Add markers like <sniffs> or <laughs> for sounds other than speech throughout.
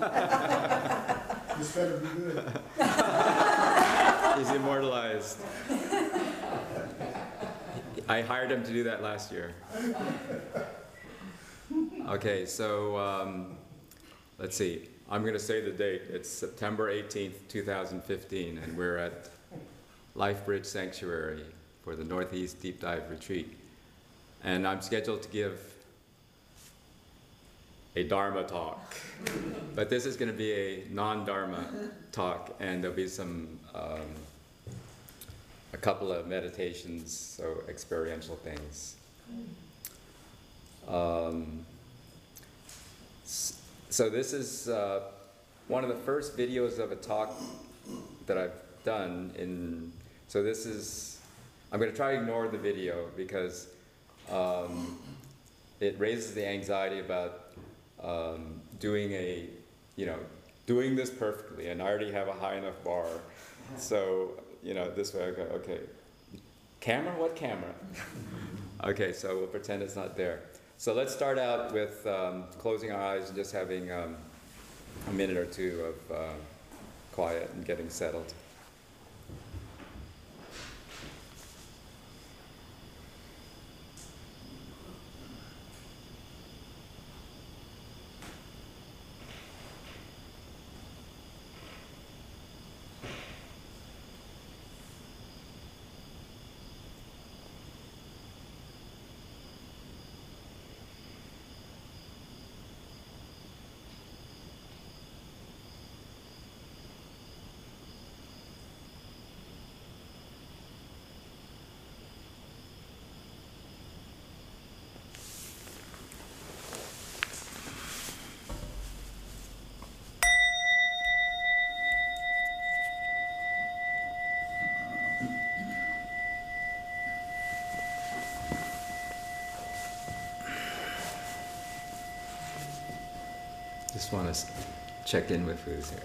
<laughs> This better be good. He's immortalized. I hired him to do that last year. Okay, so um, let's see. I'm going to say the date. It's September 18th, 2015, and we're at LifeBridge Sanctuary for the Northeast Deep Dive Retreat. And I'm scheduled to give a Dharma talk. But this is going to be a non Dharma talk, and there'll be some, um, a couple of meditations, so experiential things. Um, so, this is uh, one of the first videos of a talk that I've done in. So, this is. I'm going to try to ignore the video because um, it raises the anxiety about um, doing a, you know, doing this perfectly, and I already have a high enough bar. So, you know, this way I go, okay, camera? What camera? <laughs> okay, so we'll pretend it's not there. So let's start out with um, closing our eyes and just having um, a minute or two of uh, quiet and getting settled. Just want to check in with who's here.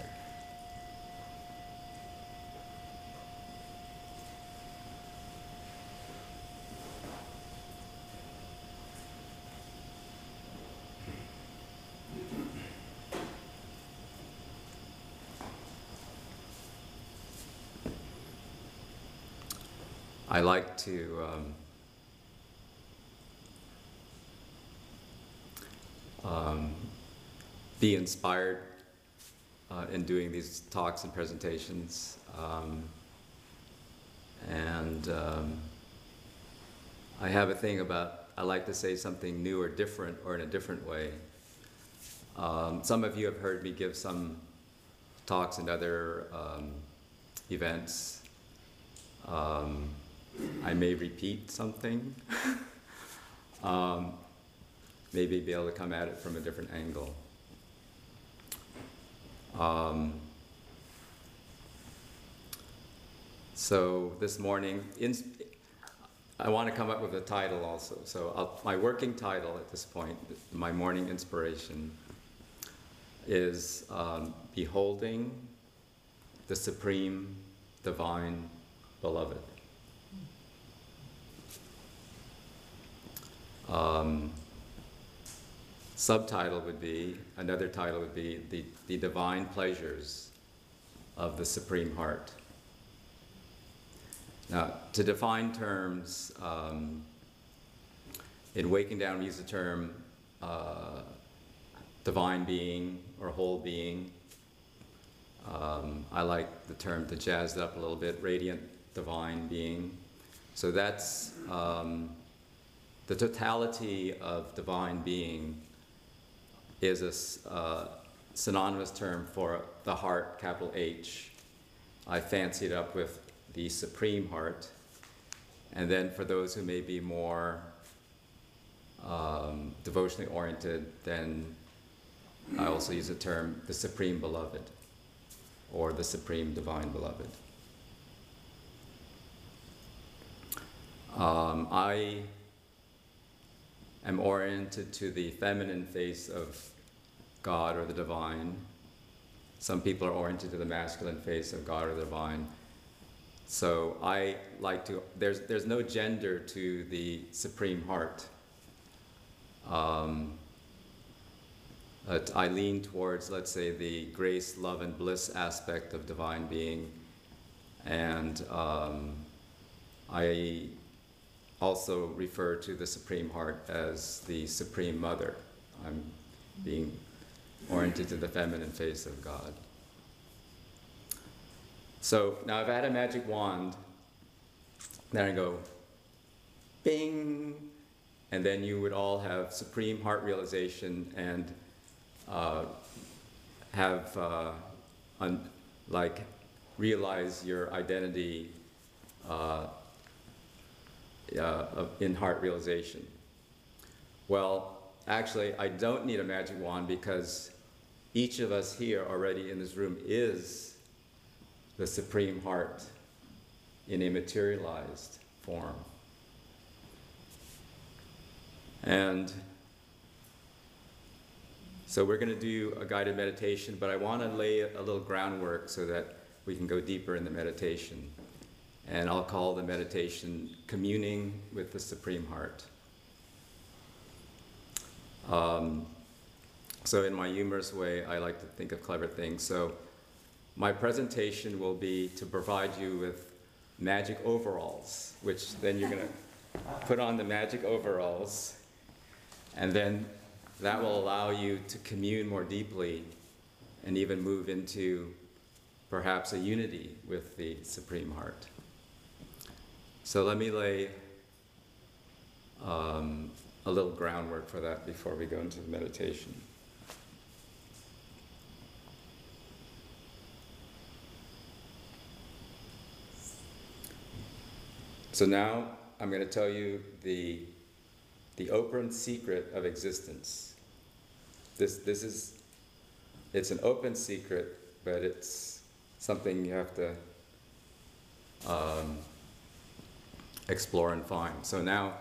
I like to um, um, be inspired uh, in doing these talks and presentations. Um, and um, I have a thing about, I like to say something new or different or in a different way. Um, some of you have heard me give some talks and other um, events. Um, I may repeat something. <laughs> um, maybe be able to come at it from a different angle. Um, so this morning, ins- I want to come up with a title also. So I'll, my working title at this point, my morning inspiration, is um, Beholding the Supreme Divine Beloved. Um, subtitle would be, another title would be The, the Divine Pleasures of the Supreme Heart. Now, to define terms, um, in Waking Down we use the term uh, divine being or whole being. Um, I like the term to jazz it up a little bit, radiant divine being. So that's um, the totality of divine being is a uh, synonymous term for the heart, capital H. I fancy it up with the supreme heart. And then for those who may be more um, devotionally oriented, then I also use the term the supreme beloved or the supreme divine beloved. Um, I am oriented to the feminine face of God or the divine. Some people are oriented to the masculine face of God or the divine. So I like to, there's, there's no gender to the Supreme Heart. Um, I lean towards, let's say, the grace, love, and bliss aspect of divine being. And um, I also refer to the Supreme Heart as the Supreme Mother. I'm being oriented to the feminine face of God. So now I've had a magic wand, then I go, bing, and then you would all have supreme heart realization and uh, have uh, un- like realize your identity uh, uh, in heart realization. Well, actually, I don't need a magic wand because each of us here already in this room is the supreme heart in a materialized form. And so we're going to do a guided meditation, but I want to lay a little groundwork so that we can go deeper in the meditation. And I'll call the meditation Communing with the Supreme Heart. Um, so, in my humorous way, I like to think of clever things. So, my presentation will be to provide you with magic overalls, which then you're going <laughs> to put on the magic overalls, and then that will allow you to commune more deeply and even move into perhaps a unity with the Supreme Heart. So let me lay um, a little groundwork for that before we go into the meditation. So now I'm going to tell you the, the open secret of existence. This, this is, it's an open secret, but it's something you have to um, explore and find. So now,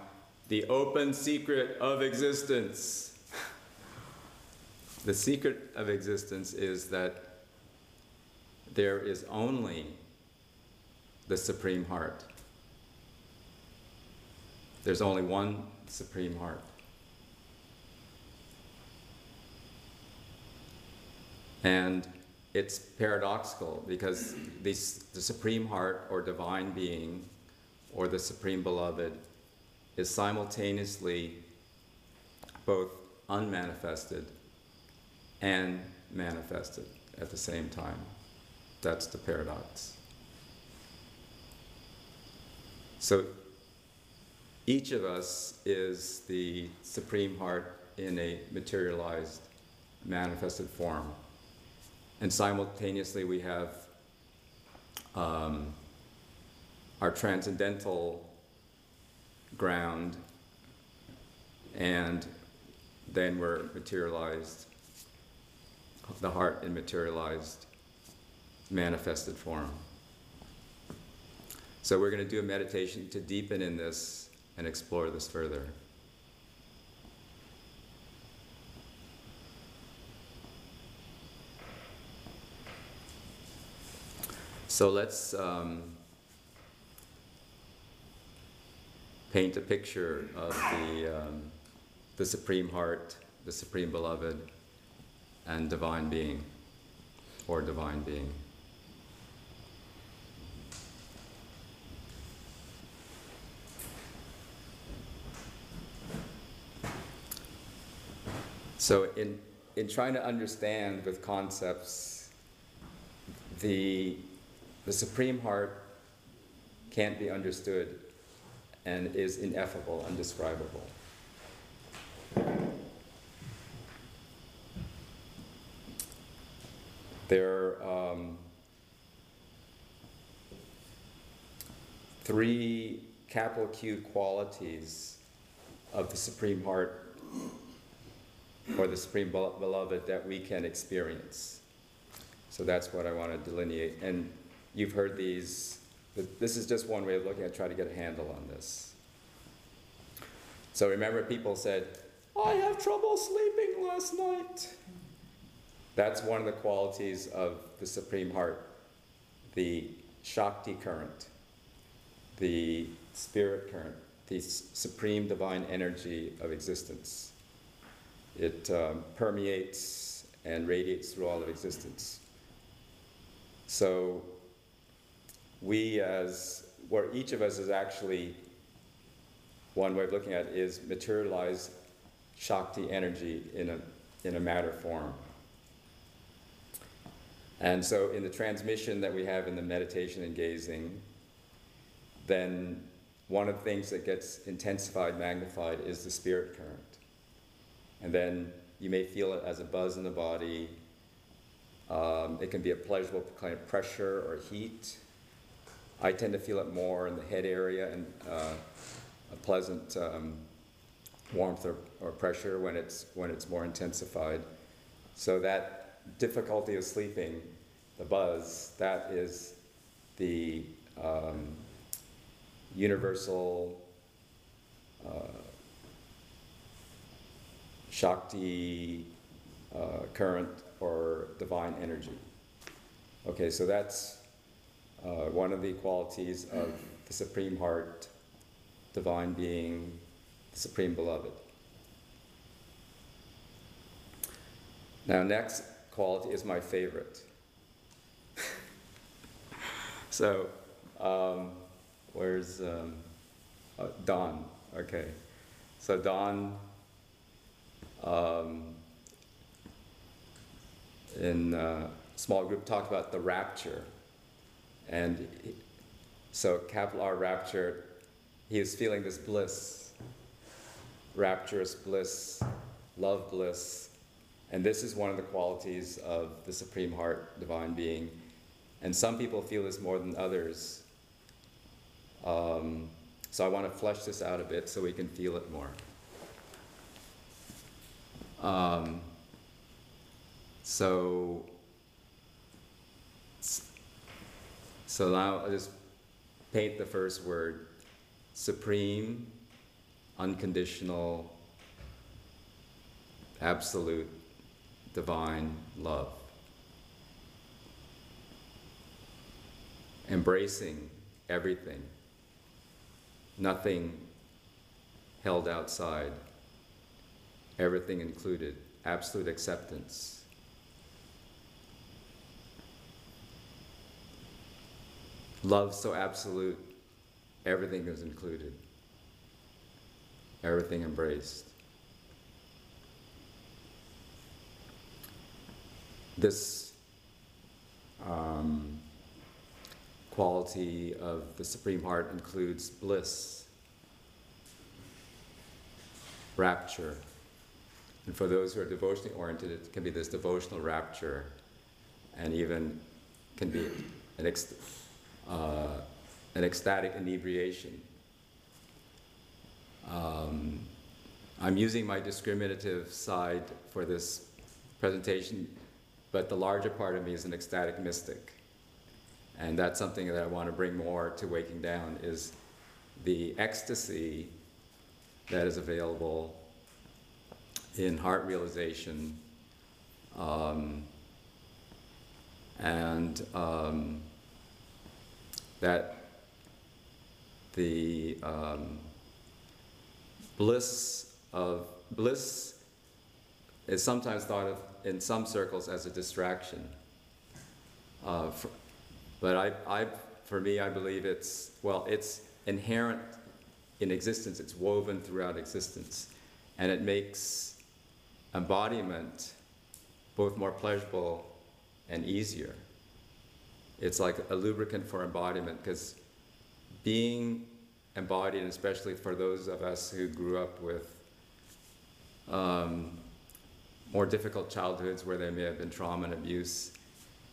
the open secret of existence. <laughs> the secret of existence is that there is only the Supreme Heart. There's only one Supreme Heart. And it's paradoxical because this, the Supreme Heart or Divine Being or the Supreme Beloved is simultaneously both unmanifested and manifested at the same time. That's the paradox. So each of us is the Supreme Heart in a materialized, manifested form. And simultaneously, we have um, our transcendental ground, and then we're materialized, the heart in materialized, manifested form. So, we're going to do a meditation to deepen in this and explore this further. So let's um, paint a picture of the, um, the Supreme Heart, the Supreme Beloved, and Divine Being, or Divine Being. So, in, in trying to understand with concepts, the, the Supreme Heart can't be understood and is ineffable, undescribable. There are um, three capital Q qualities of the Supreme Heart or the Supreme Beloved that we can experience. So that's what I want to delineate. And you've heard these, this is just one way of looking at try to get a handle on this. So remember, people said, I have trouble sleeping last night. That's one of the qualities of the Supreme Heart the Shakti current, the spirit current, the supreme divine energy of existence. It um, permeates and radiates through all of existence. So, we as, where each of us is actually, one way of looking at it is materialized Shakti energy in a, in a matter form. And so, in the transmission that we have in the meditation and gazing, then one of the things that gets intensified, magnified, is the spirit current. And then you may feel it as a buzz in the body. Um, it can be a pleasurable kind of pressure or heat. I tend to feel it more in the head area and uh, a pleasant um, warmth or, or pressure when it's, when it's more intensified. So that difficulty of sleeping, the buzz, that is the um, universal uh, Shakti uh, current or divine energy. Okay, so that's uh, one of the qualities of the Supreme Heart, divine being, the Supreme Beloved. Now, next quality is my favorite. <laughs> so, um, where's um, uh, Don? Okay, so Don um, in a small group talked about the rapture. And so, capital R rapture, he was feeling this bliss, rapturous bliss, love bliss. And this is one of the qualities of the Supreme Heart, Divine Being. And some people feel this more than others. Um, so I want to flesh this out a bit so we can feel it more. Um, so, so now I'll just paint the first word supreme, unconditional, absolute, divine love. Embracing everything, nothing held outside everything included, absolute acceptance. Love so absolute, everything is included, everything embraced. This um, quality of the Supreme Heart includes bliss, rapture, and for those who are devotionally oriented, it can be this devotional rapture and even can be an, ex- uh, an ecstatic inebriation. Um, I'm using my discriminative side for this presentation, but the larger part of me is an ecstatic mystic. And that's something that I want to bring more to Waking Down is the ecstasy that is available in heart realization. Um, and um, that the um, bliss of bliss is sometimes thought of in some circles as a distraction. Uh, for, but I, I, for me, I believe it's well, it's inherent in existence. It's woven throughout existence, and it makes embodiment both more pleasurable and easier. It's like a lubricant for embodiment because being embodied, especially for those of us who grew up with um, more difficult childhoods where there may have been trauma and abuse,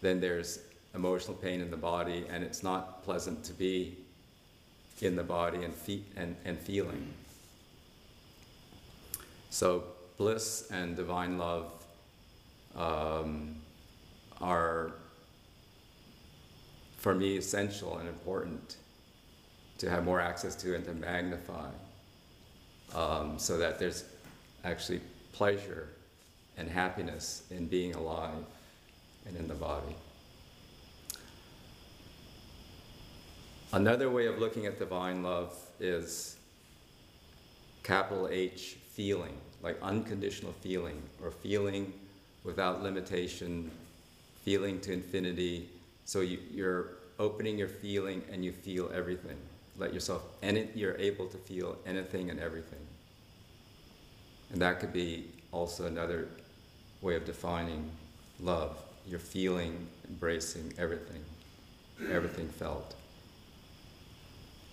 then there's emotional pain in the body, and it's not pleasant to be in the body and, fe- and, and feeling. So bliss and divine love um, are, for me, essential and important to have more access to and to magnify um, so that there's actually pleasure and happiness in being alive and in the body. Another way of looking at divine love is capital H feeling like unconditional feeling or feeling without limitation, feeling to infinity. So you, you're opening your feeling and you feel everything. Let yourself, and you're able to feel anything and everything. And that could be also another way of defining love. You're feeling, embracing everything, everything felt.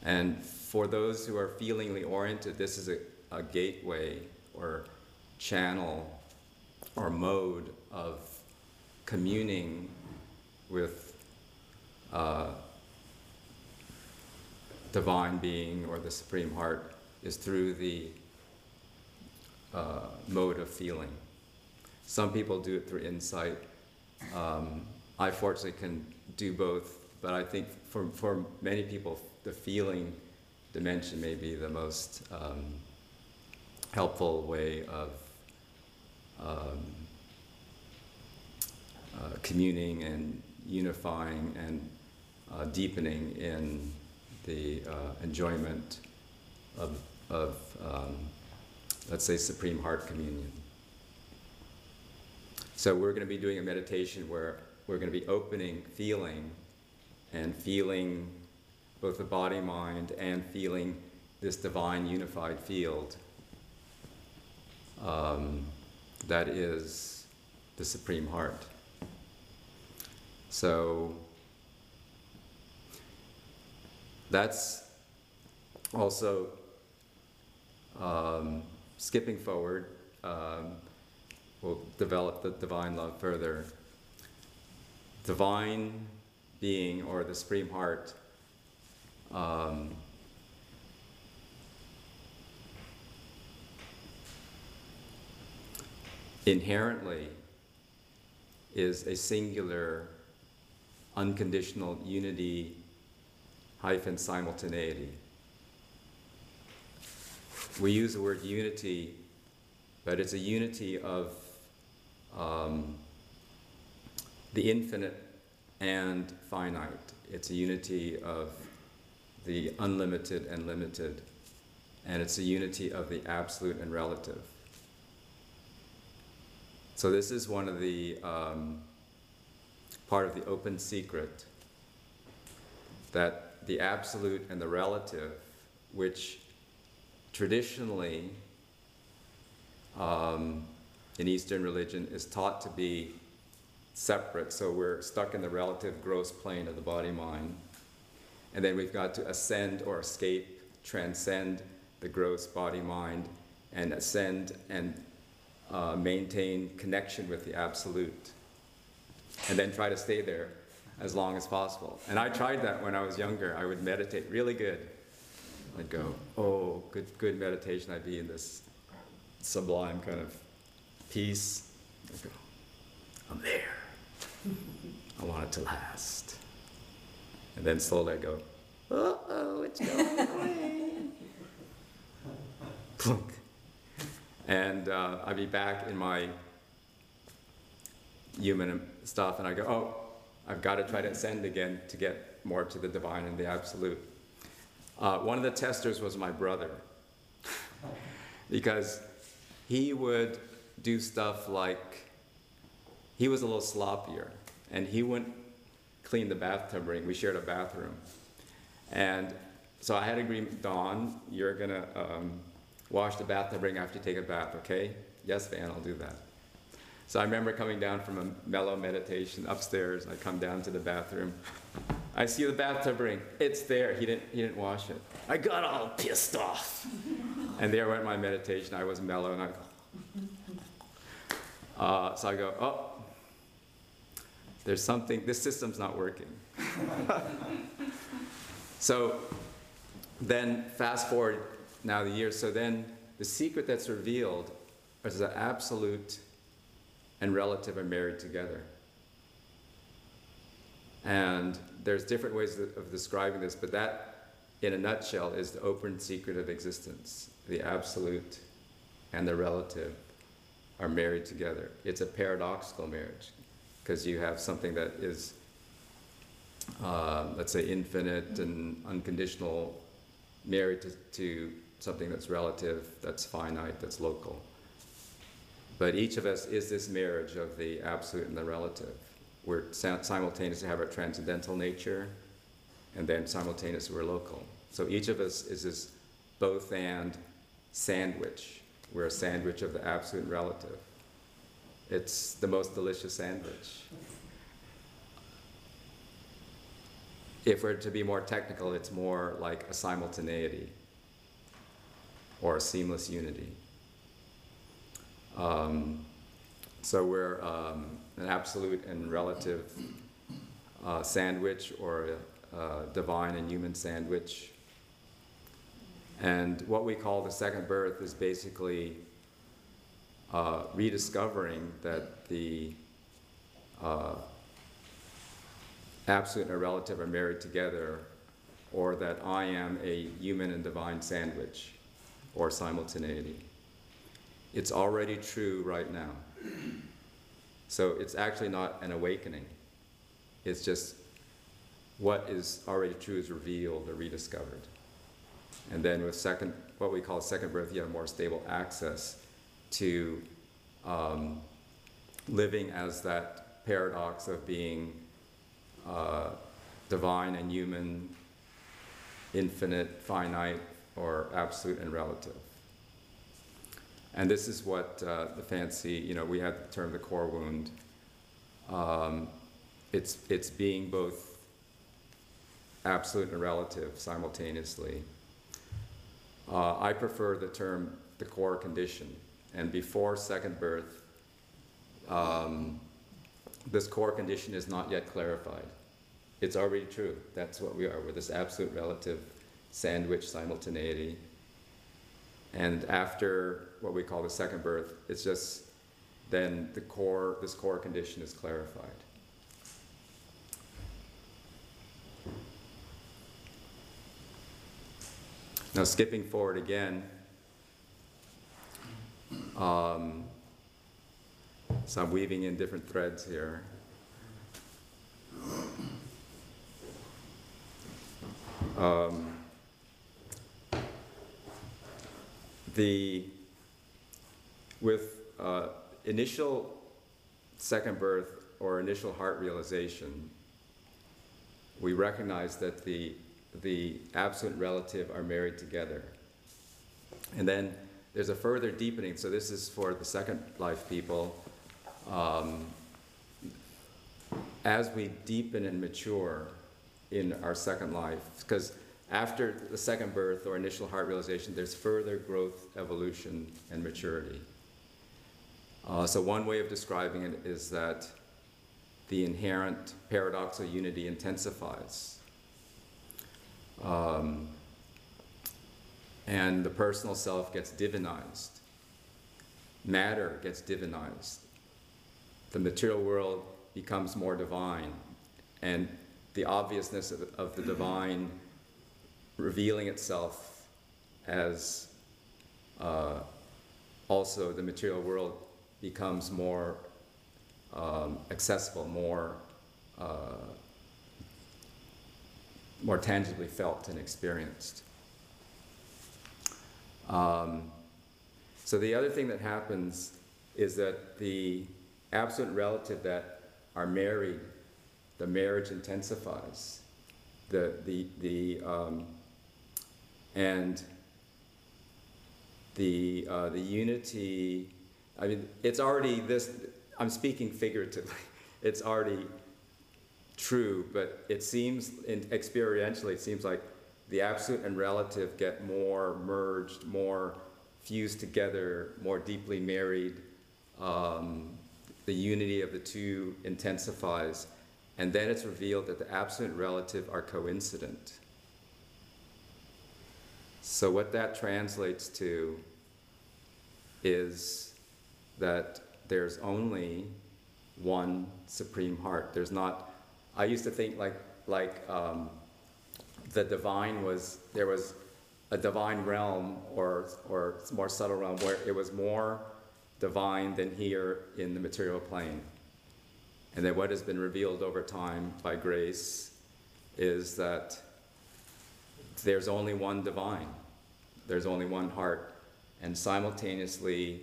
And for those who are feelingly oriented, this is a, a gateway or channel or mode of communing with uh, divine being or the supreme heart is through the uh, mode of feeling. Some people do it through insight. Um, I fortunately can do both, but I think for, for many people, the feeling dimension may be the most um, helpful way of um, uh, communing and unifying and uh, deepening in the uh, enjoyment of, of um, let's say, Supreme Heart Communion. So we're going to be doing a meditation where we're going to be opening, feeling, and feeling both the body, mind, and feeling this divine unified field um, that is the Supreme Heart. So that's also um, skipping forward. Um, we'll develop the divine love further. Divine being or the Supreme Heart um, inherently is a singular, unconditional unity hyphen simultaneity. We use the word unity, but it's a unity of um, the infinite and finite. It's a unity of the unlimited and limited, and it's a unity of the absolute and relative. So this is one of the um, part of the open secret that the absolute and the relative, which traditionally um, in Eastern religion is taught to be separate. So we're stuck in the relative gross plane of the body mind. And then we've got to ascend or escape, transcend the gross body mind, and ascend and uh, maintain connection with the absolute. And then try to stay there as long as possible. And I tried that when I was younger. I would meditate really good. I'd go, oh, good, good meditation. I'd be in this sublime kind of peace. I'd go, I'm there. I want it to last. And then slowly I go, uh oh, it's going away. <laughs> Plunk. And uh, I'd be back in my human stuff, and I go, oh, I've got to try to ascend again to get more to the divine and the absolute. Uh, one of the testers was my brother, <laughs> because he would do stuff like he was a little sloppier, and he wouldn't clean the bathtub ring. We shared a bathroom, and so I had agreement. Dawn, you're gonna um, wash the bathtub ring after you take a bath, okay? Yes, Van, I'll do that. So I remember coming down from a mellow meditation upstairs. I come down to the bathroom. I see the bathtub ring. It's there. He didn't, he didn't wash it. I got all pissed off. and there went my meditation. I was mellow, and I go. <laughs> Uh, so I go, oh, there's something, this system's not working. <laughs> so then, fast forward now the years. So then, the secret that's revealed is that absolute and relative are married together. And there's different ways of describing this, but that, in a nutshell, is the open secret of existence. The absolute and the relative are married together. It's a paradoxical marriage because you have something that is, uh, let's say, infinite and unconditional, married to, to something that's relative, that's finite, that's local. But each of us is this marriage of the absolute and the relative. We're simultaneously have our transcendental nature, and then simultaneously we're local. So each of us is this both and sandwich. We're a sandwich of the absolute and relative. It's the most delicious sandwich. If we're to be more technical, it's more like a simultaneity or a seamless unity. Um, so we're um, an absolute and relative uh, sandwich or a, a divine and human sandwich. And what we call the second birth is basically uh, rediscovering that the uh, absolute and relative are married together, or that I am a human and divine sandwich, or simultaneity. It's already true right now. So it's actually not an awakening. It's just what is already true is revealed or rediscovered. And then with second, what we call second birth, you have more stable access to um, living as that paradox of being uh, divine and human, infinite, finite, or absolute and relative. And this is what uh, the fancy, you know, we had the term the core wound. Um, it's, it's being both absolute and relative simultaneously. Uh, I prefer the term the core condition. And before second birth, um, this core condition is not yet clarified. It's already true. That's what we are. We're this absolute relative sandwich simultaneity. And after what we call the second birth, it's just then the core, this core condition is clarified. Now, skipping forward again, um, so I'm weaving in different threads here. Um, the with uh, initial second birth or initial heart realization, we recognize that the the absolute relative are married together, and then there's a further deepening. So this is for the second life people. Um, as we deepen and mature in our second life, because after the second birth or initial heart realization, there's further growth, evolution, and maturity. Uh, so, one way of describing it is that the inherent paradoxal unity intensifies. Um, and the personal self gets divinized. Matter gets divinized. The material world becomes more divine. And the obviousness of, of the divine revealing itself as uh, also the material world becomes more um, accessible, more uh, more tangibly felt and experienced. Um, so the other thing that happens is that the absolute relative that are married, the marriage intensifies. The, the, the, um, and the, uh, the unity, I mean, it's already this, I'm speaking figuratively, <laughs> it's already true, but it seems, experientially, it seems like the absolute and relative get more merged, more fused together, more deeply married. Um, the unity of the two intensifies, and then it's revealed that the absolute and relative are coincident. So, what that translates to is that there's only one supreme heart. There's not, I used to think like, like um, the divine was, there was a divine realm or, or more subtle realm where it was more divine than here in the material plane. And that what has been revealed over time by grace is that there's only one divine, there's only one heart, and simultaneously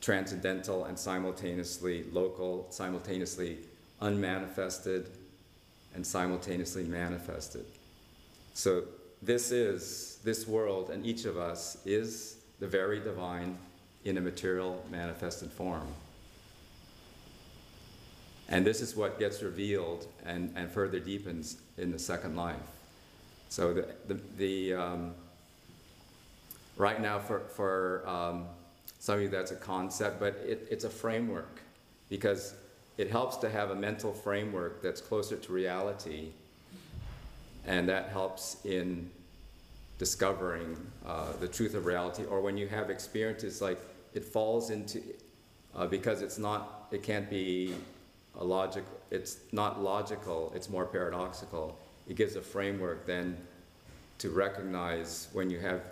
transcendental and simultaneously local, simultaneously unmanifested, and simultaneously manifested. So this is, this world and each of us is the very divine in a material manifested form. And this is what gets revealed and, and further deepens in the second life. So the, the, the um, right now for, for um, some of you that's a concept, but it, it's a framework because it helps to have a mental framework that's closer to reality and that helps in discovering uh, the truth of reality. Or when you have experiences like it falls into uh, because it's not it can't be a logic it's not logical it's more paradoxical it gives a framework then to recognize when you have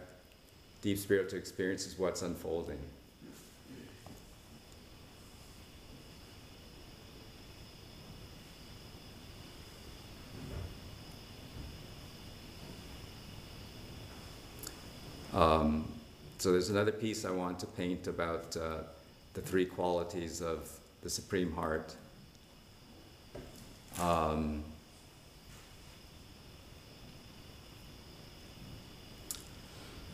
deep spiritual experiences what's unfolding Um, so there's another piece I want to paint about uh, the three qualities of the Supreme Heart. Um,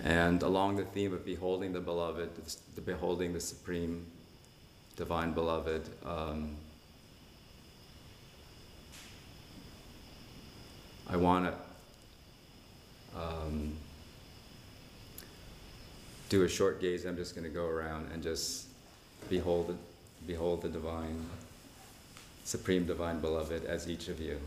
and along the theme of beholding the beloved, the beholding the Supreme Divine Beloved, um, I want to um, do a short gaze. I'm just going to go around and just behold, behold the divine, supreme divine beloved as each of you.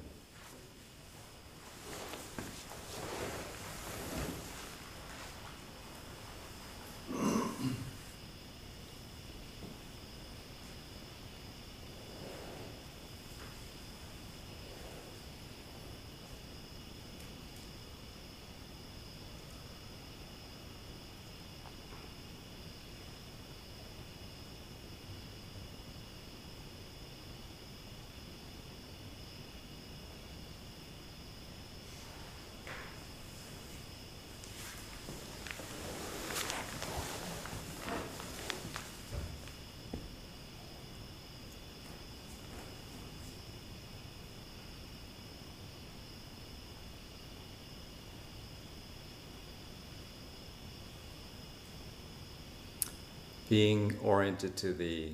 Being oriented to the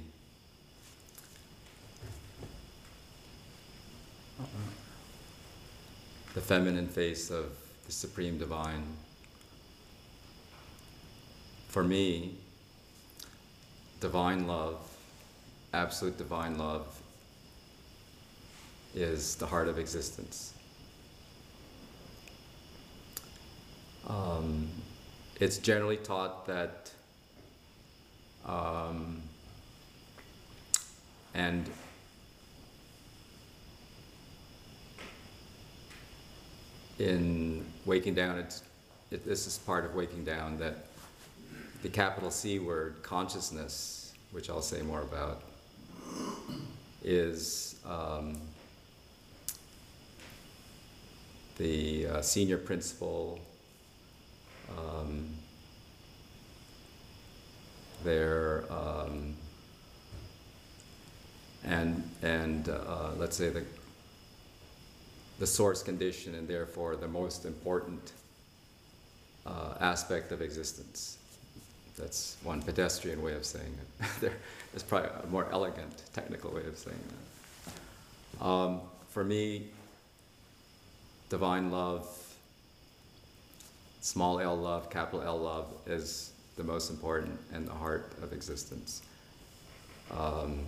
the feminine face of the supreme divine. For me divine love absolute divine love is the heart of existence. Um, it's generally taught that um, and in Waking Down, it's, it, this is part of Waking Down that the capital C word, consciousness, which I'll say more about, is um, the uh, senior principle. Um, there um, and and uh, let's say the the source condition and therefore the most important uh, aspect of existence. That's one pedestrian way of saying it. <laughs> There's probably a more elegant technical way of saying that. Um, for me, divine love, small l love, capital L love, is the most important and the heart of existence. Um,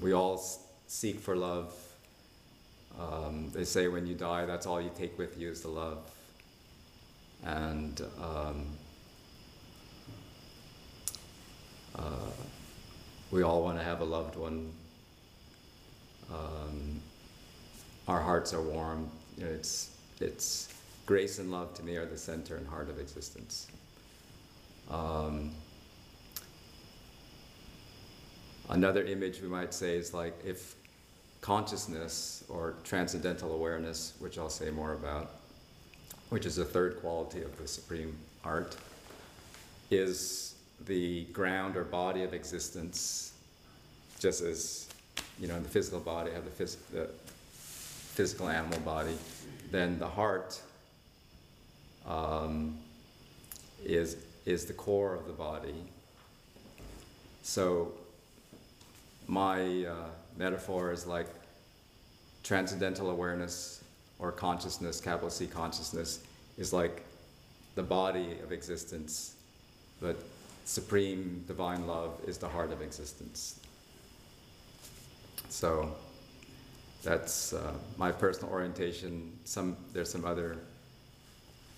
we all seek for love. Um, they say when you die, that's all you take with you is the love. And um, uh, we all want to have a loved one. Um, our hearts are warm. You know, it's, it's grace and love to me are the center and heart of existence. Um, another image we might say is like if consciousness or transcendental awareness, which I'll say more about, which is the third quality of the supreme heart, is the ground or body of existence, just as, you know, in the physical body, have the, phys- the physical animal body, then the heart um, is, is the core of the body. So my uh, metaphor is like transcendental awareness or consciousness, capital C consciousness, is like the body of existence, but supreme divine love is the heart of existence. So that's uh, my personal orientation. Some there's some other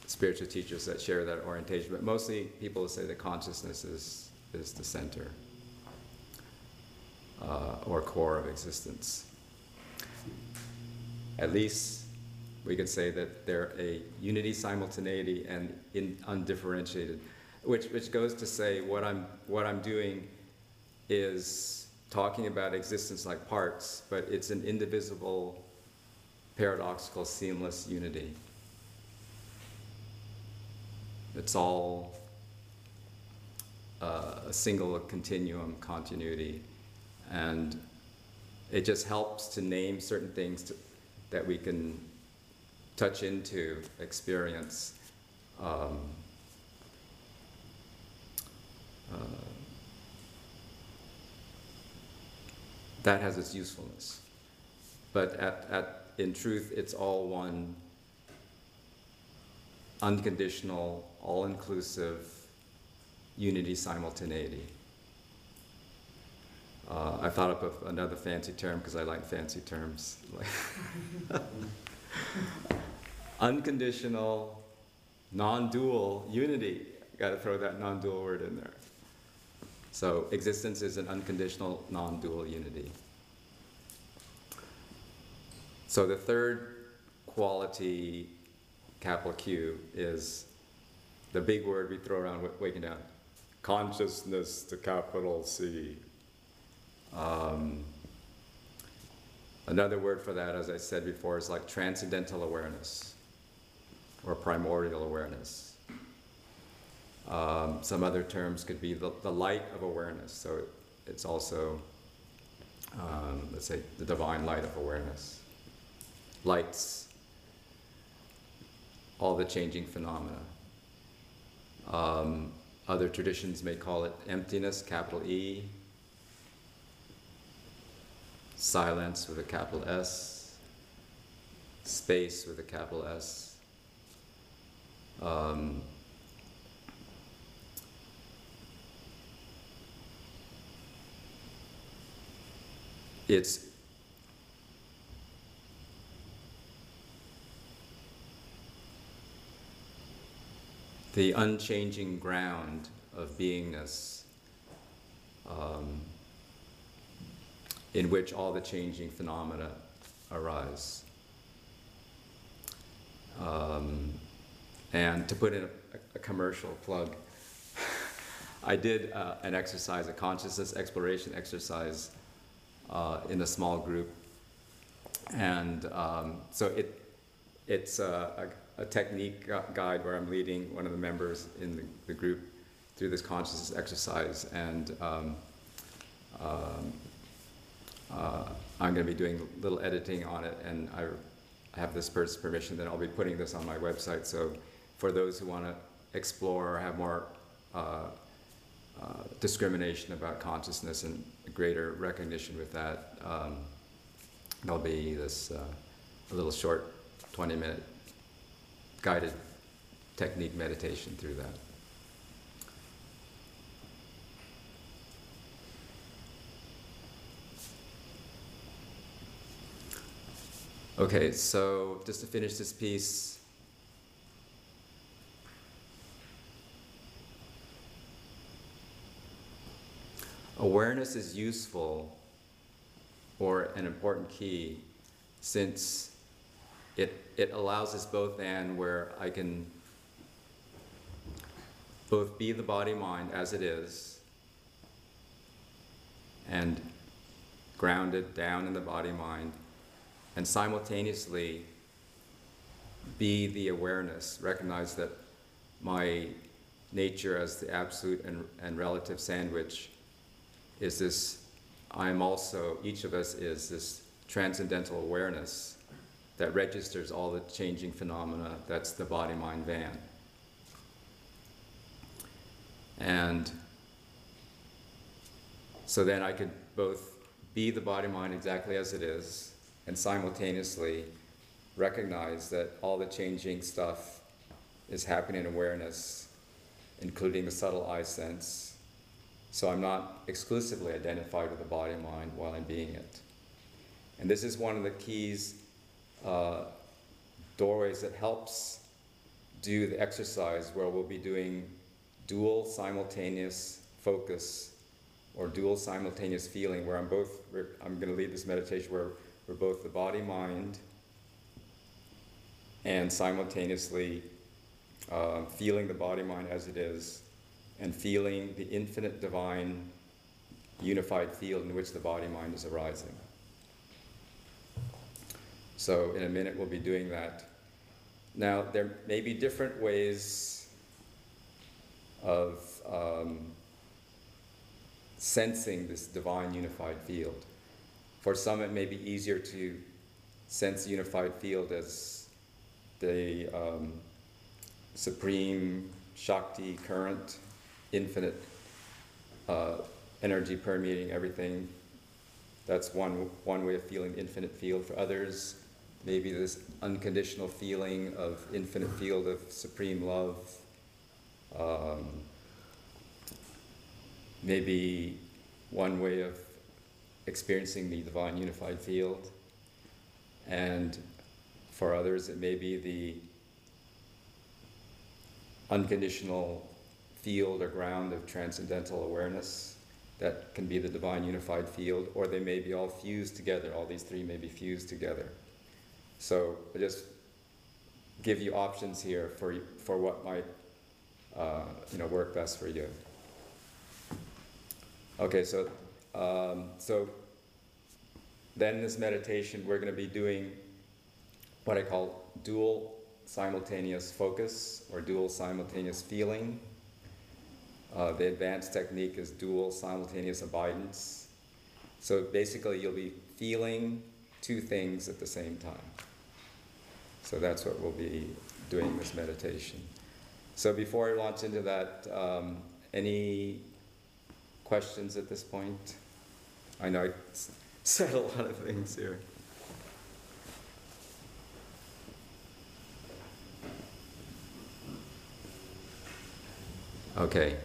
spiritual teachers that share that orientation, but mostly people say that consciousness is is the center uh, or core of existence. At least we could say that they're a unity, simultaneity, and in undifferentiated, which which goes to say what I'm what I'm doing is talking about existence like parts, but it's an indivisible, paradoxical, seamless unity. It's all uh, a single continuum continuity, and it just helps to name certain things to, that we can touch into experience. Um, uh, that has its usefulness. But at, at, in truth, it's all one unconditional, all inclusive unity simultaneity. Uh, I thought up of another fancy term because I like fancy terms. <laughs> Unconditional, non dual unity. Got to throw that non dual word in there. So, existence is an unconditional, non dual unity. So, the third quality, capital Q, is the big word we throw around waking down consciousness, the capital C. Um, another word for that, as I said before, is like transcendental awareness or primordial awareness. Um, some other terms could be the, the light of awareness. So it, it's also, um, let's say, the divine light of awareness. Lights all the changing phenomena. Um, other traditions may call it emptiness, capital E, silence with a capital S, space with a capital S. Um, it's the unchanging ground of beingness um, in which all the changing phenomena arise. Um, and to put in a, a commercial plug, <laughs> I did uh, an exercise, a consciousness exploration exercise uh, in a small group. And um, so it, it's a, a, a, technique guide where I'm leading one of the members in the, the group through this consciousness exercise. And um, um, uh, I'm going to be doing a little editing on it, and I have this person's permission that I'll be putting this on my website. So for those who want to explore or have more uh, uh, discrimination about consciousness and greater recognition with that, um, there'll be this uh, little short 20 minute guided technique meditation through that. Okay, so just to finish this piece, awareness is useful or an important key since it, it allows us both and where I can both be the body mind as it is and grounded down in the body mind and simultaneously be the awareness, recognize that my nature as the absolute and, and relative sandwich is this I am also, each of us is this transcendental awareness that registers all the changing phenomena. That's the body mind van. And so then I could both be the body mind exactly as it is and simultaneously recognize that all the changing stuff is happening in awareness, including the subtle eye sense. So I'm not exclusively identified with the body mind while I'm being it. And this is one of the keys, uh, doorways that helps do the exercise where we'll be doing dual simultaneous focus or dual simultaneous feeling where I'm both, I'm going to lead this meditation where we're both the body mind and simultaneously uh, feeling the body mind as it is and feeling the infinite divine unified field in which the body mind is arising. So, in a minute, we'll be doing that. Now, there may be different ways of um, sensing this divine unified field. For some, it may be easier to sense unified field as the um, supreme Shakti current, infinite uh, energy permeating everything. That's one, one way of feeling infinite field. For others, maybe this unconditional feeling of infinite field of supreme love. Um, maybe one way of experiencing the divine unified field. And for others, it may be the unconditional field or ground of transcendental awareness that can be the divine unified field, or they may be all fused together. All these three may be fused together. So I just give you options here for, for what might uh, you know, work best for you. Okay, so, um, so then this meditation, we're going to be doing what I call dual simultaneous focus or dual simultaneous feeling. Uh, the advanced technique is dual simultaneous abidance. So basically, you'll be feeling two things at the same time. So that's what we'll be doing this meditation. So before I launch into that, um, any questions at this point? I know I <laughs> said a lot of things here. Okay.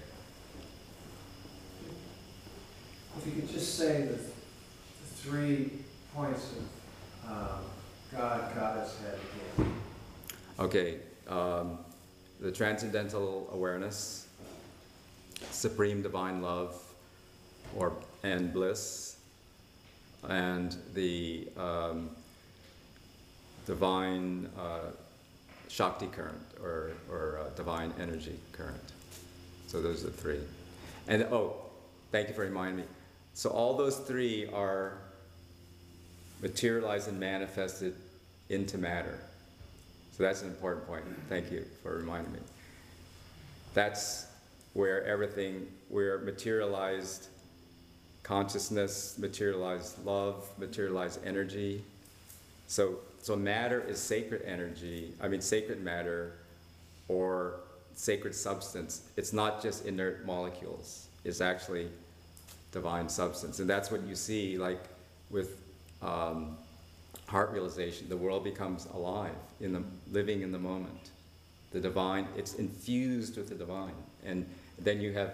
If you could just say the, the three points of um, God, Goddess, head again. Okay, um, the transcendental awareness, supreme divine love, or and bliss, and the um, divine uh, Shakti current or or uh, divine energy current. So those are the three. And oh, thank you for reminding me. So all those three are materialized and manifested into matter. So that's an important point. Thank you for reminding me. That's where everything, where materialized consciousness, materialized love, materialized energy. So, so matter is sacred energy, I mean, sacred matter or sacred substance. It's not just inert molecules, it's actually divine substance. And that's what you see, like with um, heart realization, the world becomes alive in the living in the moment. The divine, it's infused with the divine, and then you have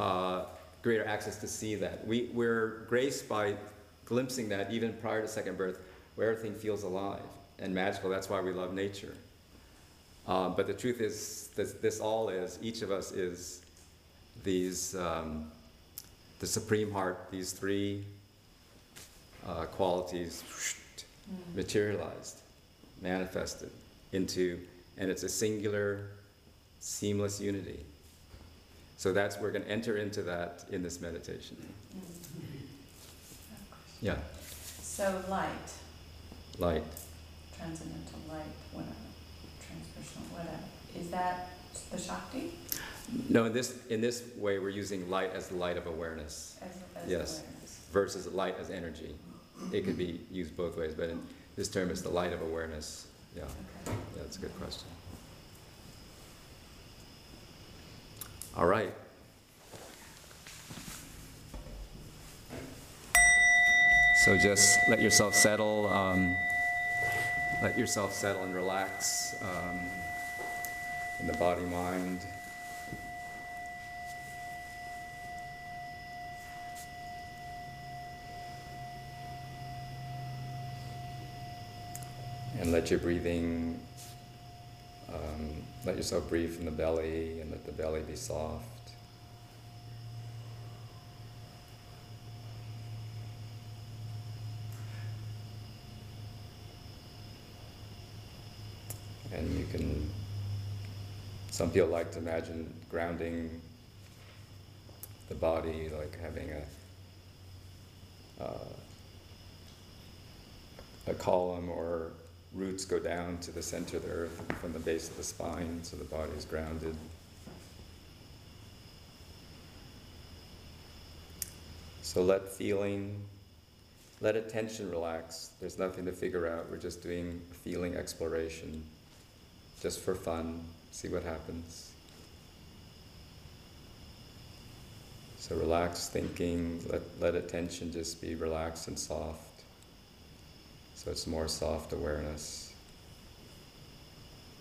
uh, greater access to see that. We, we're graced by glimpsing that even prior to second birth, where everything feels alive and magical. That's why we love nature. Uh, but the truth is, this, this all is, each of us is these, um, the Supreme Heart, these three uh, qualities <sniffs> materialized, manifested into, and it's a singular, seamless unity. So that's, we're going to enter into that in this meditation. Yeah, So light, light. transcendental light, whatever, transpersonal, whatever, is that the Shakti No, in this, in this way, we're using light as the light of awareness as, as Yes. awareness. versus light as energy. It could be used both ways, but in this term, it's the light of awareness. Yeah, Okay. that's a good question. All right. So just let yourself settle. Um, let yourself settle and relax um, in the body mind. Let your breathing, um, let yourself breathe from the belly and let the belly be soft. And you can, some people like to imagine grounding the body, like having a, uh, a column or roots go down to the center of the earth from the base of the spine, so the body is grounded. So let feeling, let attention relax. There's nothing to figure out. We're just doing feeling exploration, just for fun. See what happens. So relax thinking, let, let attention just be relaxed and soft. So it's more soft awareness.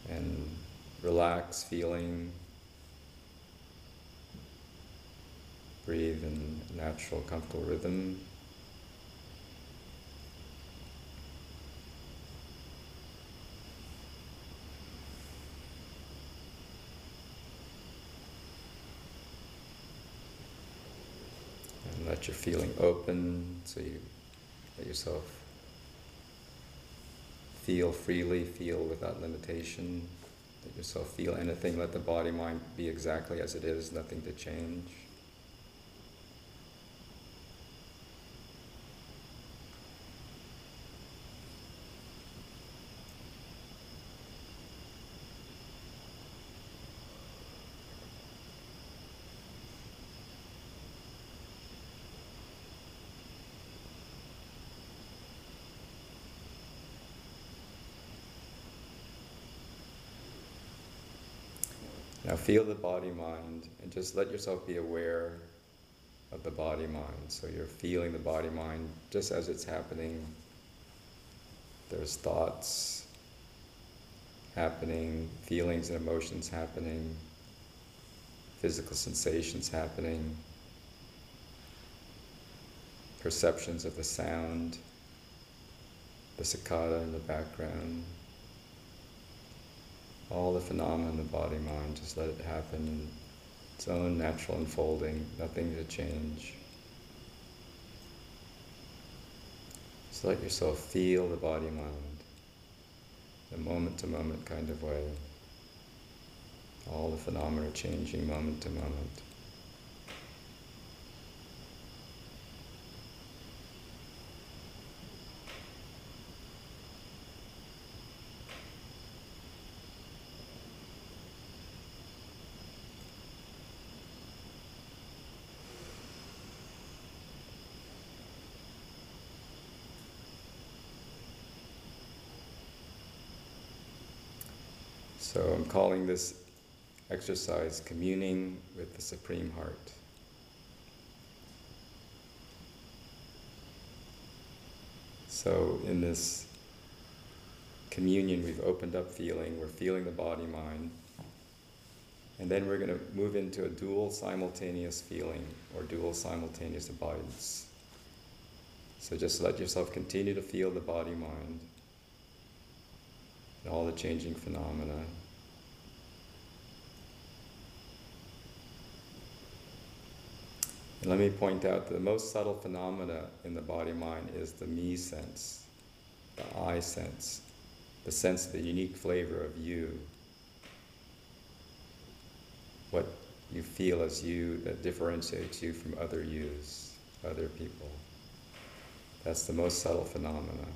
And relax feeling. Breathe in natural, comfortable rhythm. And let your feeling open so you let yourself feel freely, feel without limitation. Let yourself feel anything, let the body mind be exactly as it is, nothing to change. Now feel the body mind and just let yourself be aware of the body mind. So you're feeling the body mind just as it's happening. There's thoughts happening, feelings and emotions happening, physical sensations happening, perceptions of the sound, the cicada in the background all the phenomena in the body mind, just let it happen in its own natural unfolding, nothing to change. Just let yourself feel the body mind, the moment to moment kind of way. All the phenomena changing moment to moment. So I'm calling this exercise communing with the Supreme Heart. So in this communion, we've opened up feeling, we're feeling the body mind, and then we're going to move into a dual simultaneous feeling or dual simultaneous abidance. So just let yourself continue to feel the body mind all the changing phenomena. And let me point out that the most subtle phenomena in the body mind is the me sense, the I sense, the sense of the unique flavor of you. What you feel as you that differentiates you from other yous, other people. That's the most subtle phenomena.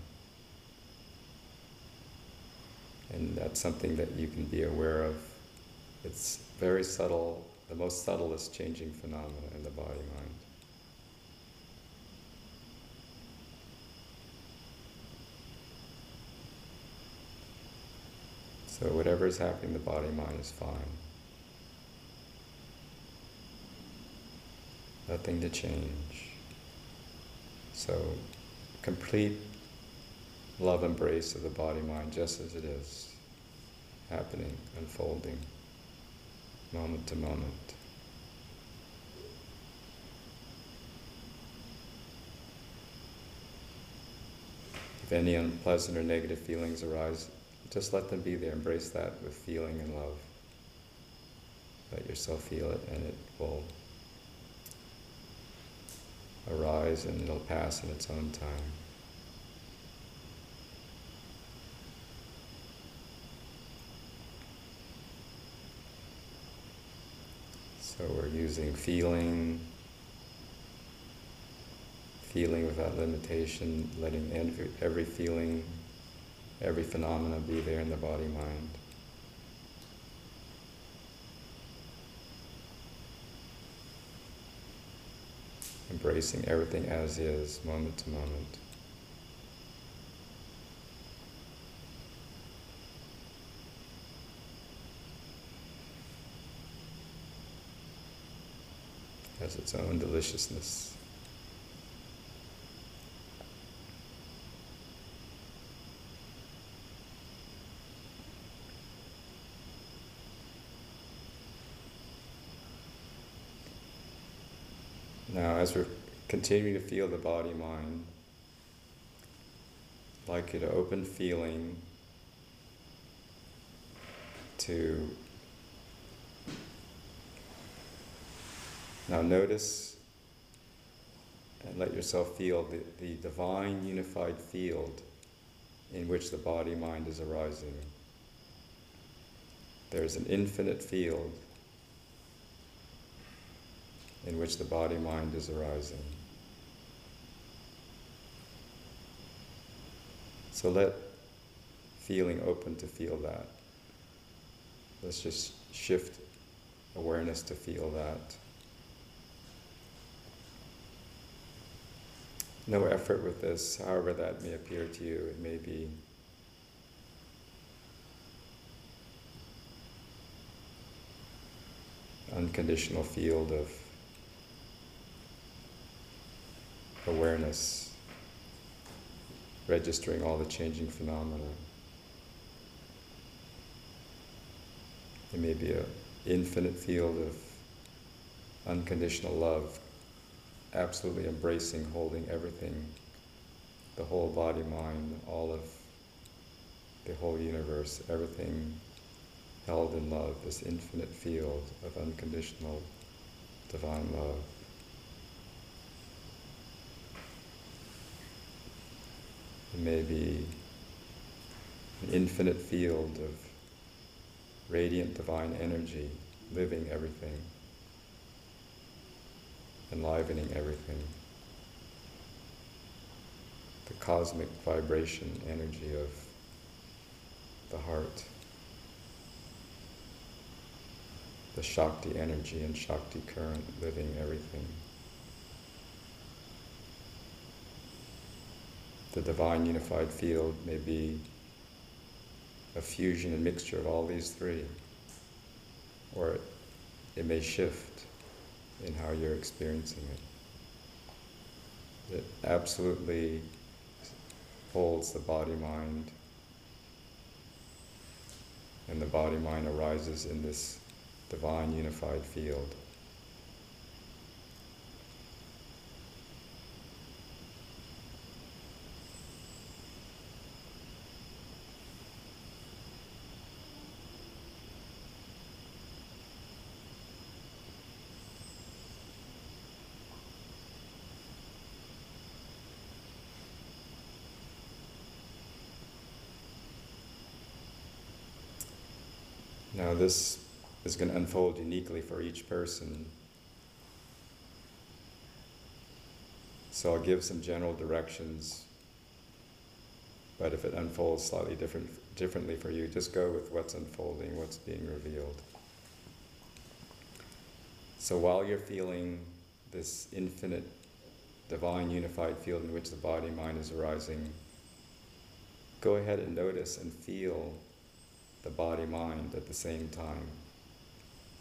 And that's something that you can be aware of It's very subtle, the most subtlest changing phenomena in the body mind. So whatever is happening, the body mind is fine. Nothing to change. So complete love embrace of the body mind just as it is, happening, unfolding, moment to moment. If any unpleasant or negative feelings arise, just let them be there. Embrace that with feeling and love. Let yourself feel it, and it will arise and it'll pass in its own time. So we're using feeling, feeling without limitation, letting every, feeling, every phenomena be there in the body mind. Embracing everything as is, moment to moment. Has its own deliciousness. Now, as we're continuing to feel the body mind, like you to open feeling to now notice and let yourself feel the, the divine unified field in which the body mind is arising. There's an infinite field in which the body mind is arising. So let feeling open to feel that. Let's just shift awareness to feel that. No effort with this, however that may appear to you. It may be unconditional field of awareness, registering all the changing phenomena. It may be an infinite field of unconditional love, absolutely embracing, holding everything, the whole body, mind, all of the whole universe, everything held in love, this infinite field of unconditional divine love. It may be an infinite field of radiant divine energy, living everything, enlivening everything. The cosmic vibration energy of the heart. The Shakti energy and Shakti current living everything. The divine unified field may be a fusion and mixture of all these three, or it, it may shift in how you're experiencing it. It absolutely holds the body mind, and the body mind arises in this divine unified field. Now, this is going to unfold uniquely for each person. So, I'll give some general directions, but if it unfolds slightly different, differently for you, just go with what's unfolding, what's being revealed. So while you're feeling this infinite, divine, unified field in which the body mind is arising, go ahead and notice and feel the body mind at the same time.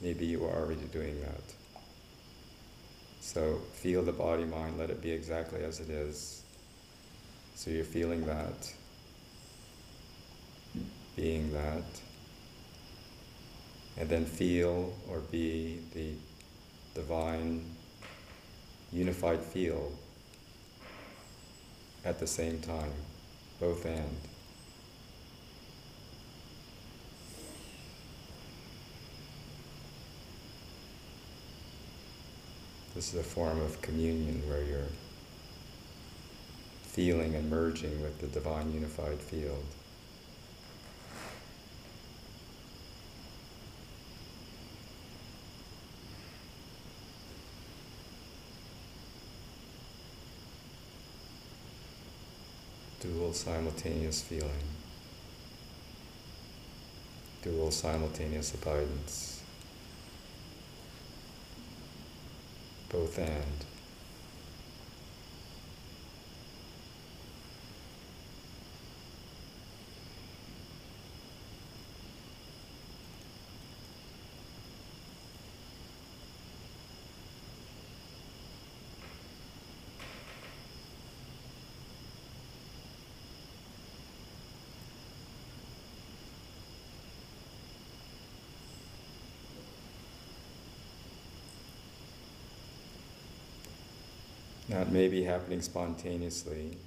Maybe you are already doing that. So feel the body mind, let it be exactly as it is. So you're feeling that, being that, and then feel or be the divine unified field at the same time, both and. This is a form of communion where you're feeling and merging with the divine unified field. Dual simultaneous feeling, dual simultaneous abidance, both and. It may be happening spontaneously.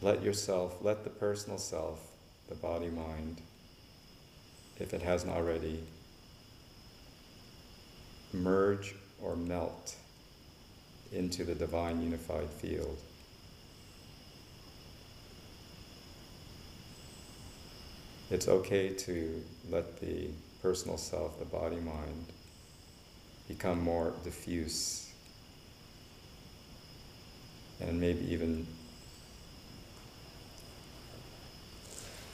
Let yourself, let the personal self, the body mind, if it hasn't already, merge or melt into the divine unified field. It's okay to let the personal self, the body mind, become more diffuse and maybe even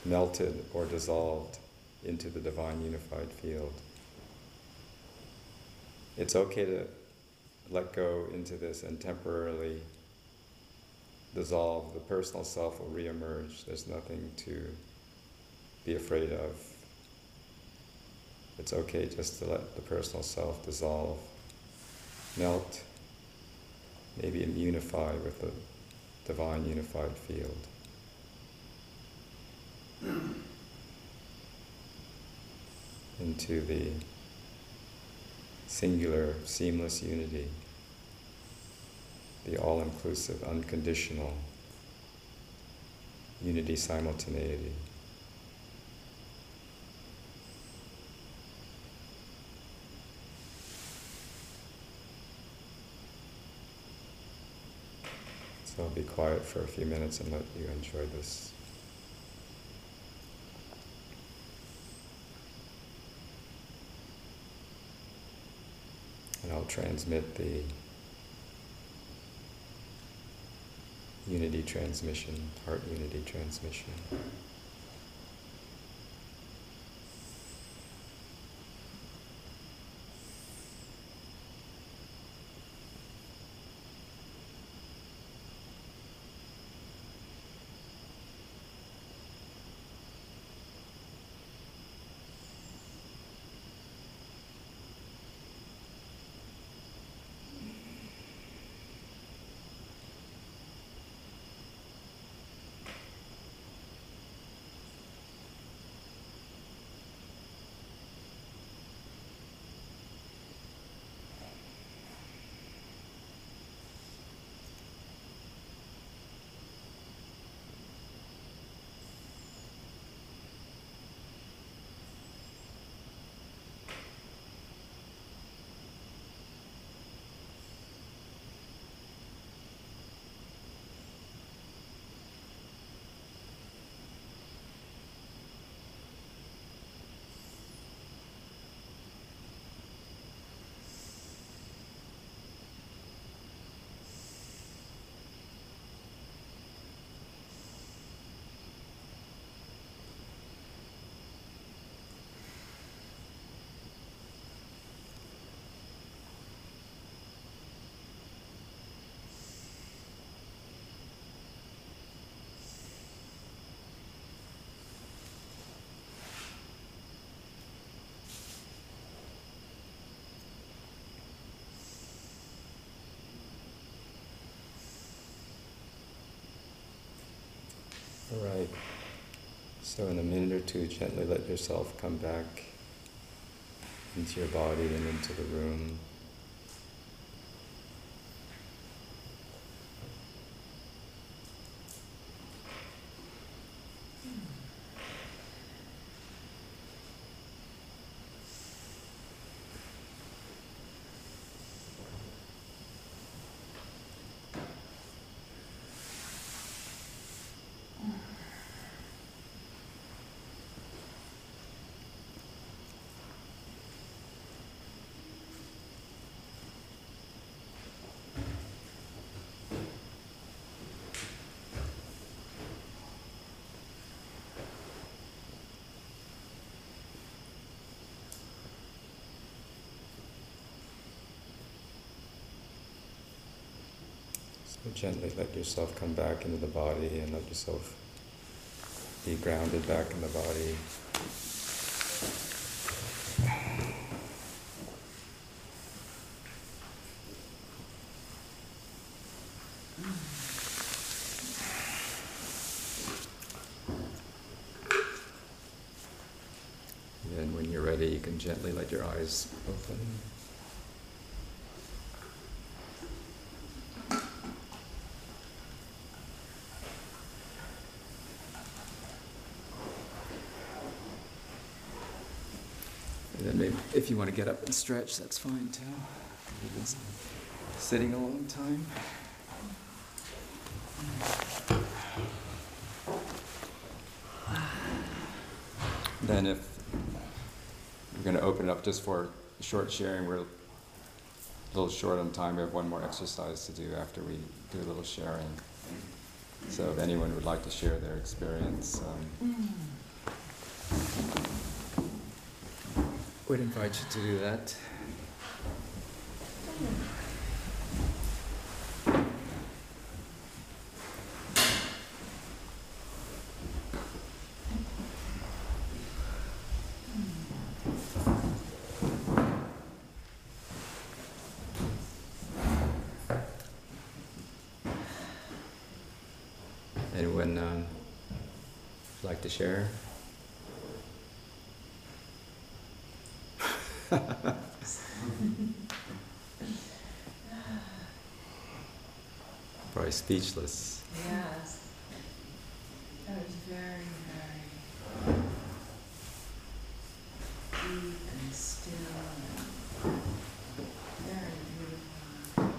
melted or dissolved into the divine unified field. It's okay to let go into this and temporarily dissolve. The personal self will reemerge. There's nothing to be afraid of. It's okay just to let the personal self dissolve, melt, maybe unify with the divine unified field. Into the singular, seamless unity, the all inclusive, unconditional unity simultaneity. So I'll be quiet for a few minutes and let you enjoy this. And I'll transmit the unity transmission, heart unity transmission. So in a minute or two, gently let yourself come back into your body and into the room. Gently let yourself come back into the body and let yourself be grounded back in the body. Then when you're ready, you can gently let your eyes open. And then maybe if you want to get up and stretch, that's fine too. You've been sitting a long time. Then if we're going to open it up just for short sharing, we're a little short on time. We have one more exercise to do after we do a little sharing. So if anyone would like to share their experience, um, would invite you to do that. Anyone um, like to share? Probably speechless. Yes. That was very, very deep and still and very beautiful.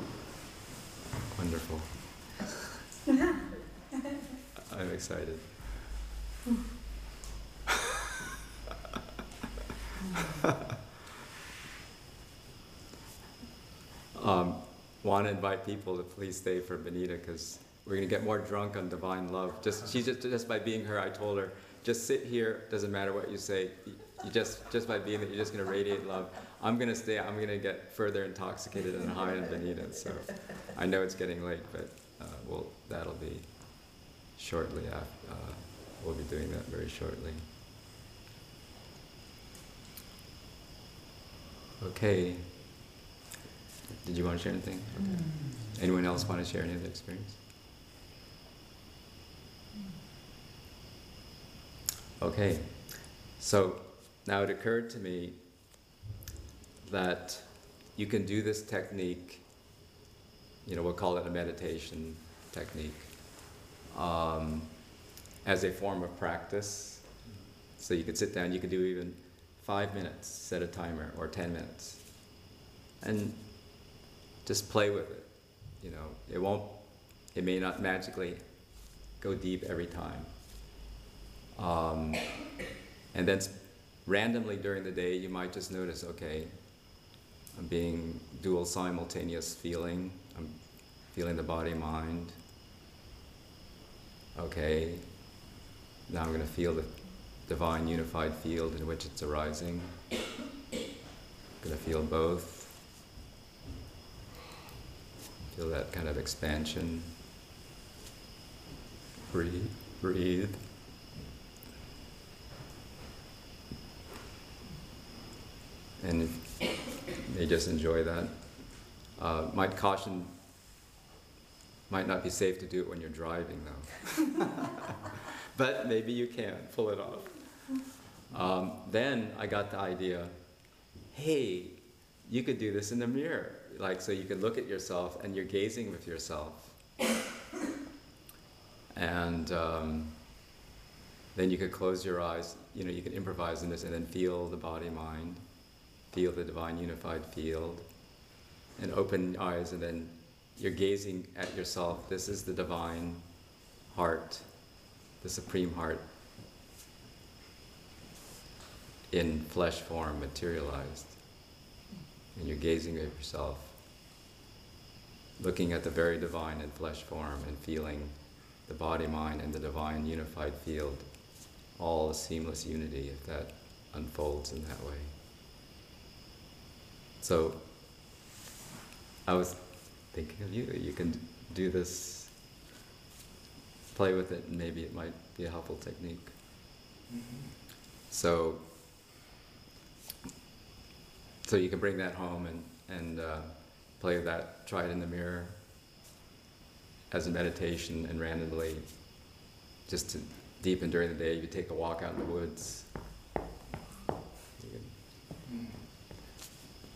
Wonderful. <laughs> I'm excited. Hmm. um, Want to invite people to please stay for Benita because we're going to get more drunk on divine love. Just she just just by being her, I told her, just sit here. Doesn't matter what you say. You, just just by being there, you're just going to radiate love. I'm going to stay. I'm going to get further intoxicated and high on Benita. So I know it's getting late, but uh, well, that'll be shortly. After, uh, we'll be doing that very shortly. Okay. Did you want to share anything? Okay. Anyone else want to share any of their experience? Okay. So now it occurred to me that you can do this technique, you know, we'll call it a meditation technique, um, as a form of practice. So you could sit down, you could do even five minutes, set a timer, or 10 minutes. And just play with it. You know, it won't, it may not magically go deep every time. Um, and then randomly during the day, you might just notice, okay, I'm being dual simultaneous feeling. I'm feeling the body mind. Okay, now I'm going to feel the divine unified field in which it's arising. I'm going to feel both. Feel that kind of expansion. Breathe, breathe. And they just enjoy that. Uh, might caution, might not be safe to do it when you're driving though. <laughs> but maybe you can pull it off. Um, then I got the idea hey, you could do this in the mirror. Like, so you can look at yourself and you're gazing with yourself. And um, then you could close your eyes, you know, you can improvise in this and then feel the body mind, feel the divine unified field, and open eyes and then you're gazing at yourself. This is the divine heart, the supreme heart in flesh form materialized. And you're gazing at yourself, looking at the very divine in flesh form and feeling the body, mind, and the divine unified field, all a seamless unity if that unfolds in that way. So, I was thinking of you. You can do this, play with it, and maybe it might be a helpful technique. Mm-hmm. So, so you can bring that home and, and uh, play with that, try it in the mirror as a meditation and randomly, just to deepen during the day, you take a walk out in the woods. Can-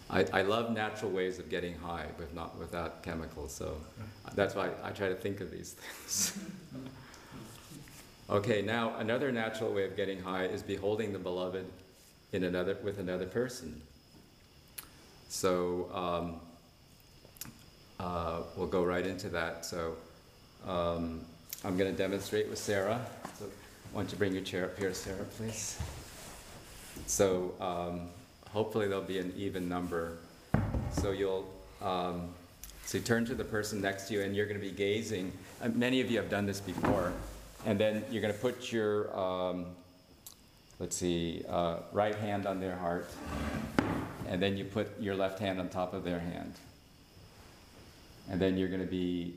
I, I love natural ways of getting high, but not without chemicals, so that's why I try to think of these <laughs> things. okay, now another natural way of getting high is beholding the beloved in another with another person. So um, uh, we'll go right into that. So um, I'm going to demonstrate with Sarah. So why don't you bring your chair up here, Sarah, please? So um, hopefully there'll be an even number. So you'll um, so you turn to the person next to you, and you're going to be gazing. Uh, many of you have done this before, and then you're going to put your um, let's see, uh, right hand on their heart, and then you put your left hand on top of their hand. And then you're going to be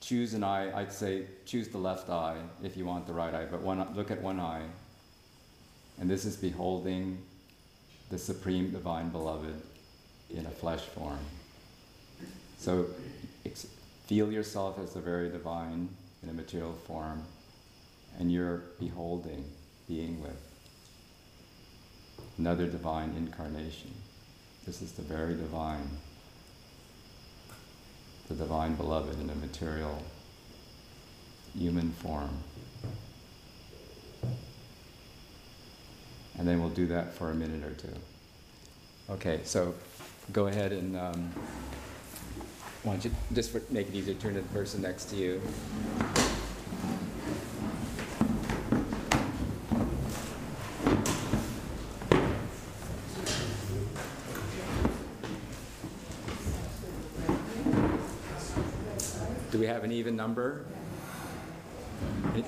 choose an eye. I'd say choose the left eye if you want the right eye, but one look at one eye. And this is beholding the supreme divine beloved in a flesh form. So ex- feel yourself as the very divine in a material form, and you're beholding, being with another divine incarnation. This is the very divine, the divine beloved in a material human form. And then we'll do that for a minute or two. Okay, so go ahead and um, why don't you just for, make it easier, turn to the person next to you. An even number? Do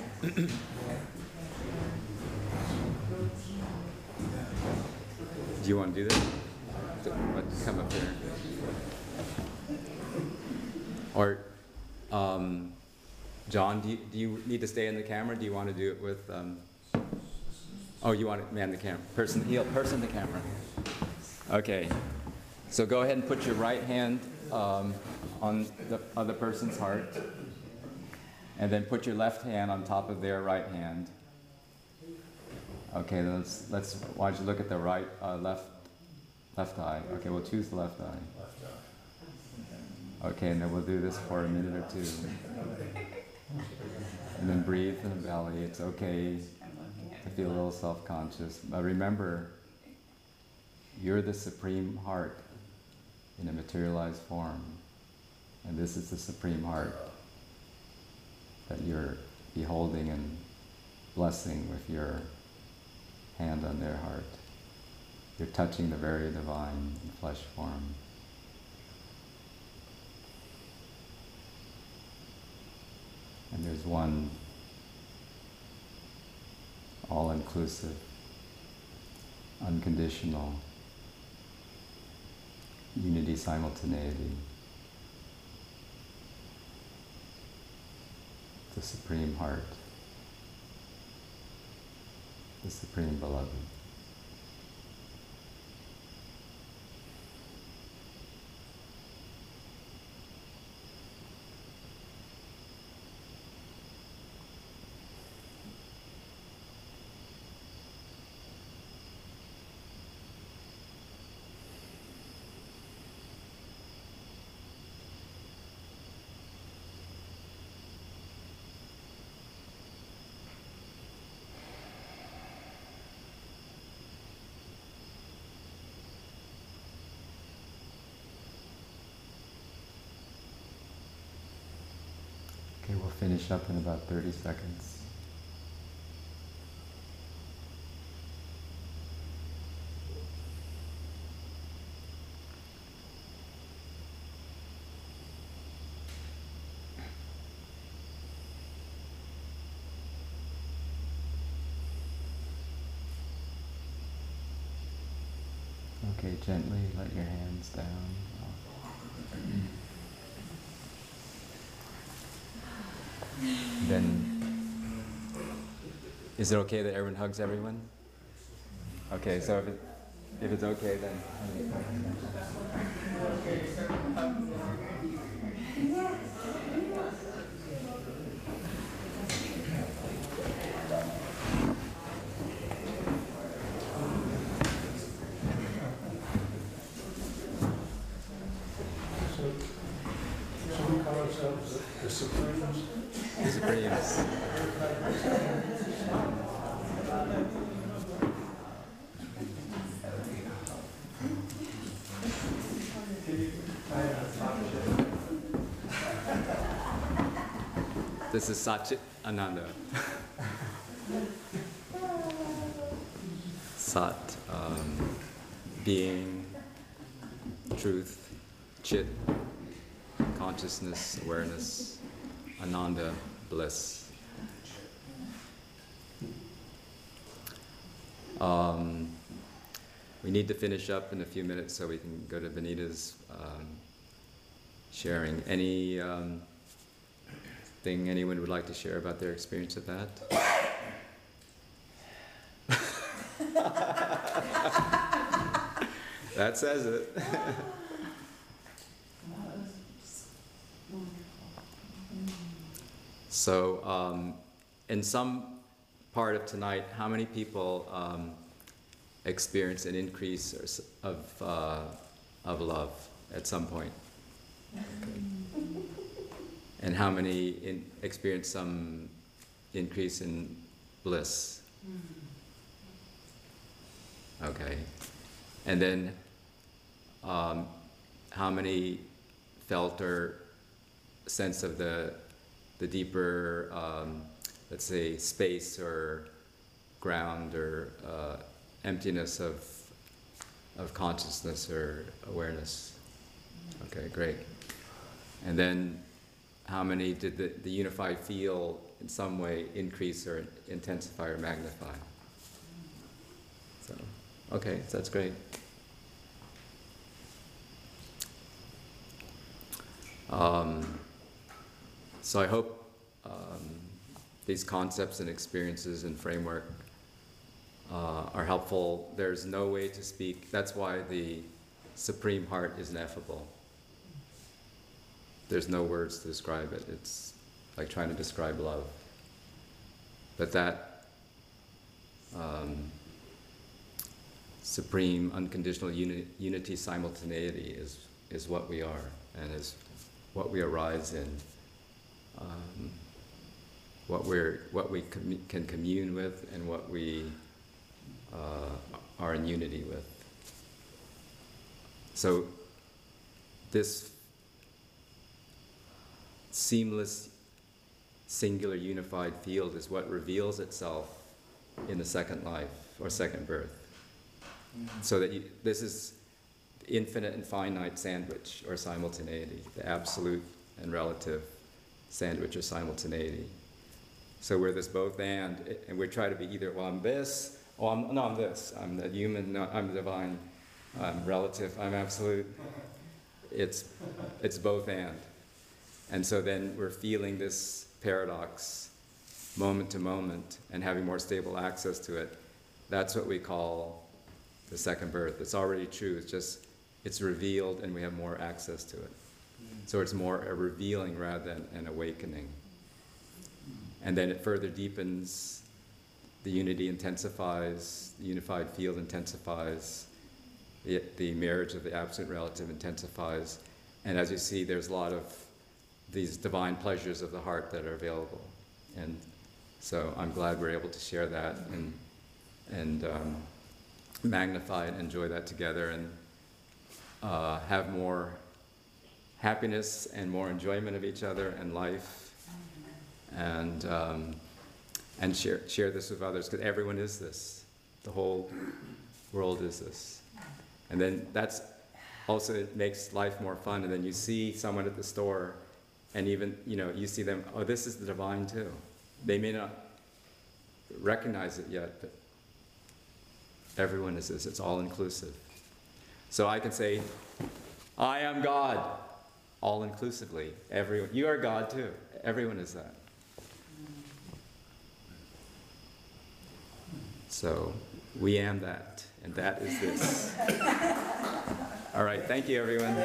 you want to do this? Come up here. Or, um, John, do you, do you need to stay in the camera? Do you want to do it with, um, oh, you want to man the camera? Person, heel, person the camera. Okay. So go ahead and put your right hand um, on the other person's heart, and then put your left hand on top of their right hand. Okay, let's let's. Why don't you look at the right, uh, left, left eye? Okay, we'll choose the left eye. Okay, and then we'll do this for a minute or two, and then breathe in the belly. It's okay to feel a little self-conscious, but remember, you're the supreme heart in a materialized form. And this is the supreme heart that you're beholding and blessing with your hand on their heart. You're touching the very divine in flesh form. And there's one all inclusive, unconditional unity simultaneity. The Supreme Heart, the Supreme Beloved. Finish up in about 30 seconds. Okay, gently let your hands down. Then, is it okay that everyone hugs everyone? Okay, so if, it, if it's okay, then. So, so we call ourselves the Supremes? The Supremes. This is Satchit Ananda. <laughs> Sat, um, being, truth, chit, consciousness, awareness, Ananda, bliss. Um, we need to finish up in a few minutes so we can go to Benita's um, sharing. Any um, thing anyone would like to share about their experience of that? <laughs> that says it. So, um, in some part of tonight, how many people um, experience an increase of, uh, of love at some point? Okay. And how many in, experience some increase in bliss? Okay. And then, um, how many felt or sense of the the deeper, um, let's say, space or ground or uh, emptiness of of consciousness or awareness. Okay, great. And then, how many did the, the unified field in some way increase or intensify or magnify? So, okay, so that's great. Um, so I hope um, these concepts and experiences and framework uh, are helpful. There's no way to speak. That's why the supreme heart is ineffable. There's no words to describe it. It's like trying to describe love. But that um, supreme unconditional uni- unity simultaneity is, is what we are and is what we arise in um, what we're what we commu- can commune with and what we uh, are in unity with. So this seamless, singular, unified field is what reveals itself in the second life or second birth. Mm-hmm. So that you, this is infinite and finite sandwich or simultaneity, the absolute and relative sandwich or simultaneity. So we're this both and, and we try to be either, well, I'm this, oh, I'm, no, I'm this. I'm the human, no, I'm the divine, I'm relative, I'm absolute. It's, it's both and. And so then we're feeling this paradox moment to moment and having more stable access to it. That's what we call the second birth. It's already true, it's just, it's revealed and we have more access to it. Mm. So it's more a revealing rather than an awakening. And then it further deepens, the unity intensifies, the unified field intensifies, the, the marriage of the absolute relative intensifies. And as you see, there's a lot of these divine pleasures of the heart that are available. And so I'm glad we're able to share that and, and um, magnify and enjoy that together and uh, have more happiness and more enjoyment of each other and life and um, and share share this with others because everyone is this. The whole world is this, and then that's also it makes life more fun. And then you see someone at the store, and even you know you see them. Oh, this is the divine too. They may not recognize it yet, but everyone is this. It's all inclusive. So I can say, I am God, all inclusively. Everyone, you are God too. Everyone is that. So we am that, and that is this. <laughs> All right, thank you, everyone.